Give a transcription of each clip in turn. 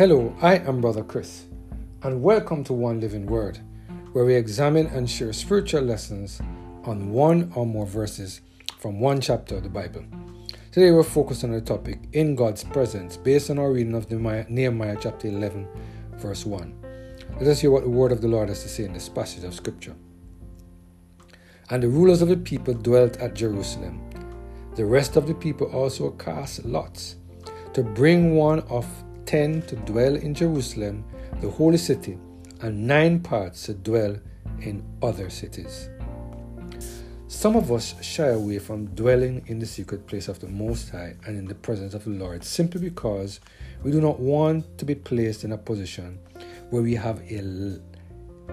Hello, I am Brother Chris, and welcome to One Living Word, where we examine and share spiritual lessons on one or more verses from one chapter of the Bible. Today we're focused on the topic In God's Presence, based on our reading of Nehemiah chapter 11, verse 1. Let us hear what the word of the Lord has to say in this passage of Scripture. And the rulers of the people dwelt at Jerusalem. The rest of the people also cast lots to bring one of ten to dwell in Jerusalem, the holy city, and nine parts to dwell in other cities. Some of us shy away from dwelling in the secret place of the Most High and in the presence of the Lord simply because we do not want to be placed in a position where we have a,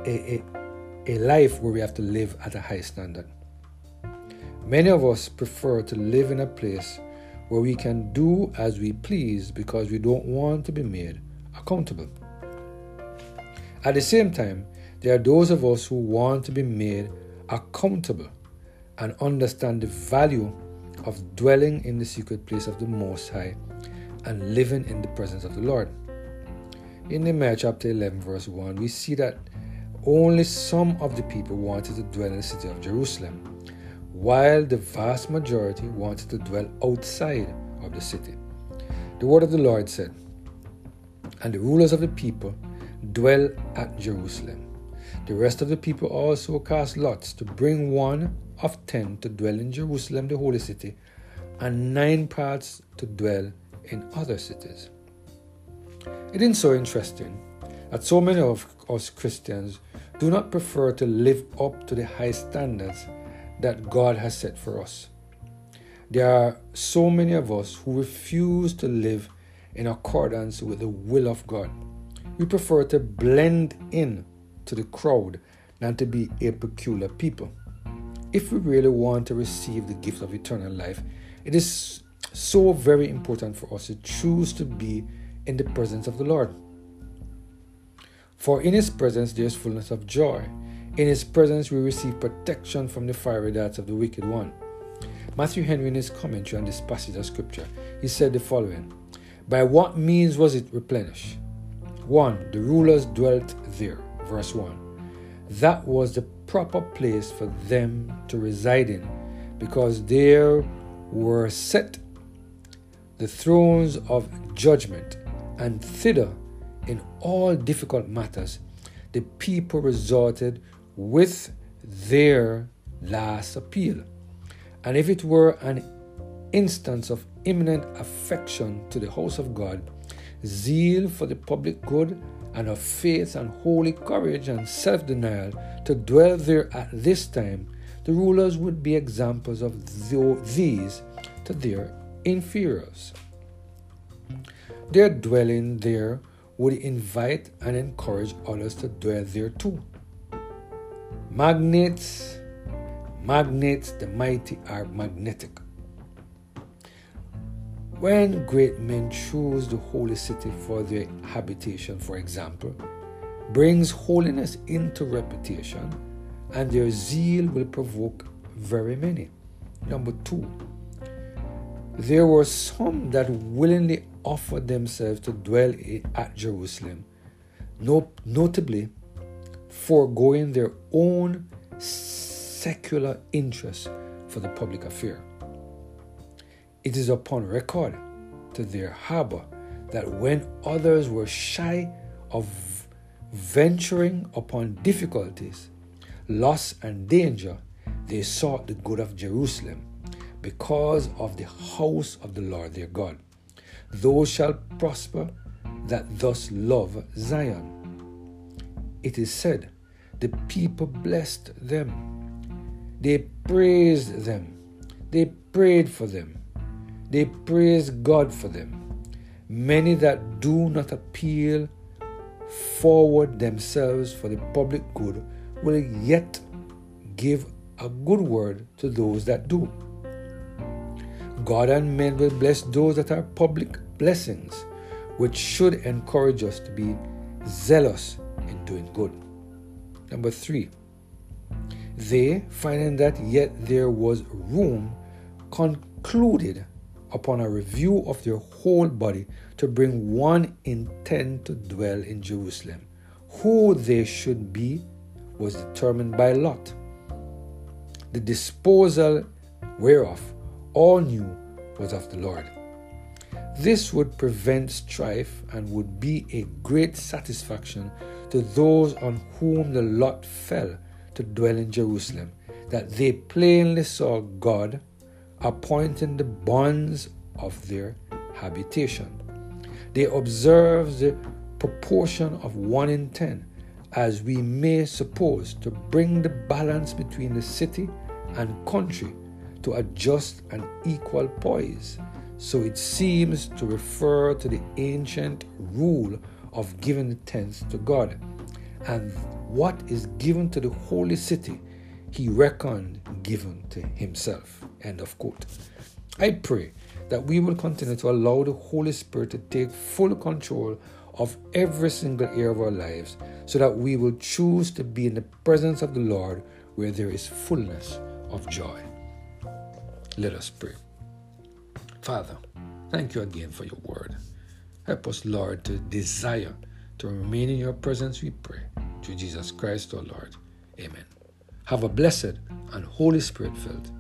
a, a, a life where we have to live at a high standard. Many of us prefer to live in a place where we can do as we please because we don't want to be made accountable. At the same time, there are those of us who want to be made accountable and understand the value of dwelling in the secret place of the Most High and living in the presence of the Lord. In Nehemiah chapter 11, verse 1, we see that only some of the people wanted to dwell in the city of Jerusalem while the vast majority wanted to dwell outside of the city. The word of the Lord said, And the rulers of the people dwell at Jerusalem. The rest of the people also cast lots to bring one of ten to dwell in Jerusalem, the holy city, and nine parts to dwell in other cities. It is so interesting that so many of us Christians do not prefer to live up to the high standards that God has set for us. There are so many of us who refuse to live in accordance with the will of God. We prefer to blend in to the crowd than to be a peculiar people. If we really want to receive the gift of eternal life, it is so very important for us to choose to be in the presence of the Lord. For in His presence there is fullness of joy in his presence, we receive protection from the fiery darts of the wicked one. Matthew Henry, in his commentary on this passage of scripture, he said the following By what means was it replenished? 1. The rulers dwelt there. Verse 1. That was the proper place for them to reside in, because there were set the thrones of judgment, and thither, in all difficult matters, the people resorted with their last appeal. And if it were an instance of imminent affection to the house of God, zeal for the public good, and of faith and holy courage and self denial to dwell there at this time, the rulers would be examples of these to their inferiors. Their dwelling there would invite and encourage others to dwell there too. Magnets, magnets, the mighty are magnetic. When great men choose the holy city for their habitation, for example, brings holiness into reputation, and their zeal will provoke very many. Number two, there were some that willingly offered themselves to dwell at Jerusalem, notably foregoing their own secular interests for the public affair. It is upon record to their harbor that when others were shy of venturing upon difficulties, loss, and danger, they sought the good of Jerusalem because of the house of the Lord their God. Those shall prosper that thus love Zion. It is said, the people blessed them. They praised them. They prayed for them. They praised God for them. Many that do not appeal forward themselves for the public good will yet give a good word to those that do. God and men will bless those that are public blessings, which should encourage us to be zealous in doing good. Number three, they, finding that yet there was room, concluded upon a review of their whole body to bring one intent to dwell in Jerusalem. Who they should be was determined by Lot. The disposal whereof all knew was of the Lord. This would prevent strife and would be a great satisfaction to those on whom the lot fell to dwell in Jerusalem, that they plainly saw God appointing the bonds of their habitation. They observed the proportion of one in ten, as we may suppose, to bring the balance between the city and country to a just and equal poise. So it seems to refer to the ancient rule of giving tenth to God. And what is given to the holy city, he reckoned given to himself. End of quote. I pray that we will continue to allow the Holy Spirit to take full control of every single area of our lives so that we will choose to be in the presence of the Lord where there is fullness of joy. Let us pray. Father, thank you again for your word. Help us, Lord, to desire to remain in your presence, we pray. Through Jesus Christ our Lord. Amen. Have a blessed and Holy Spirit filled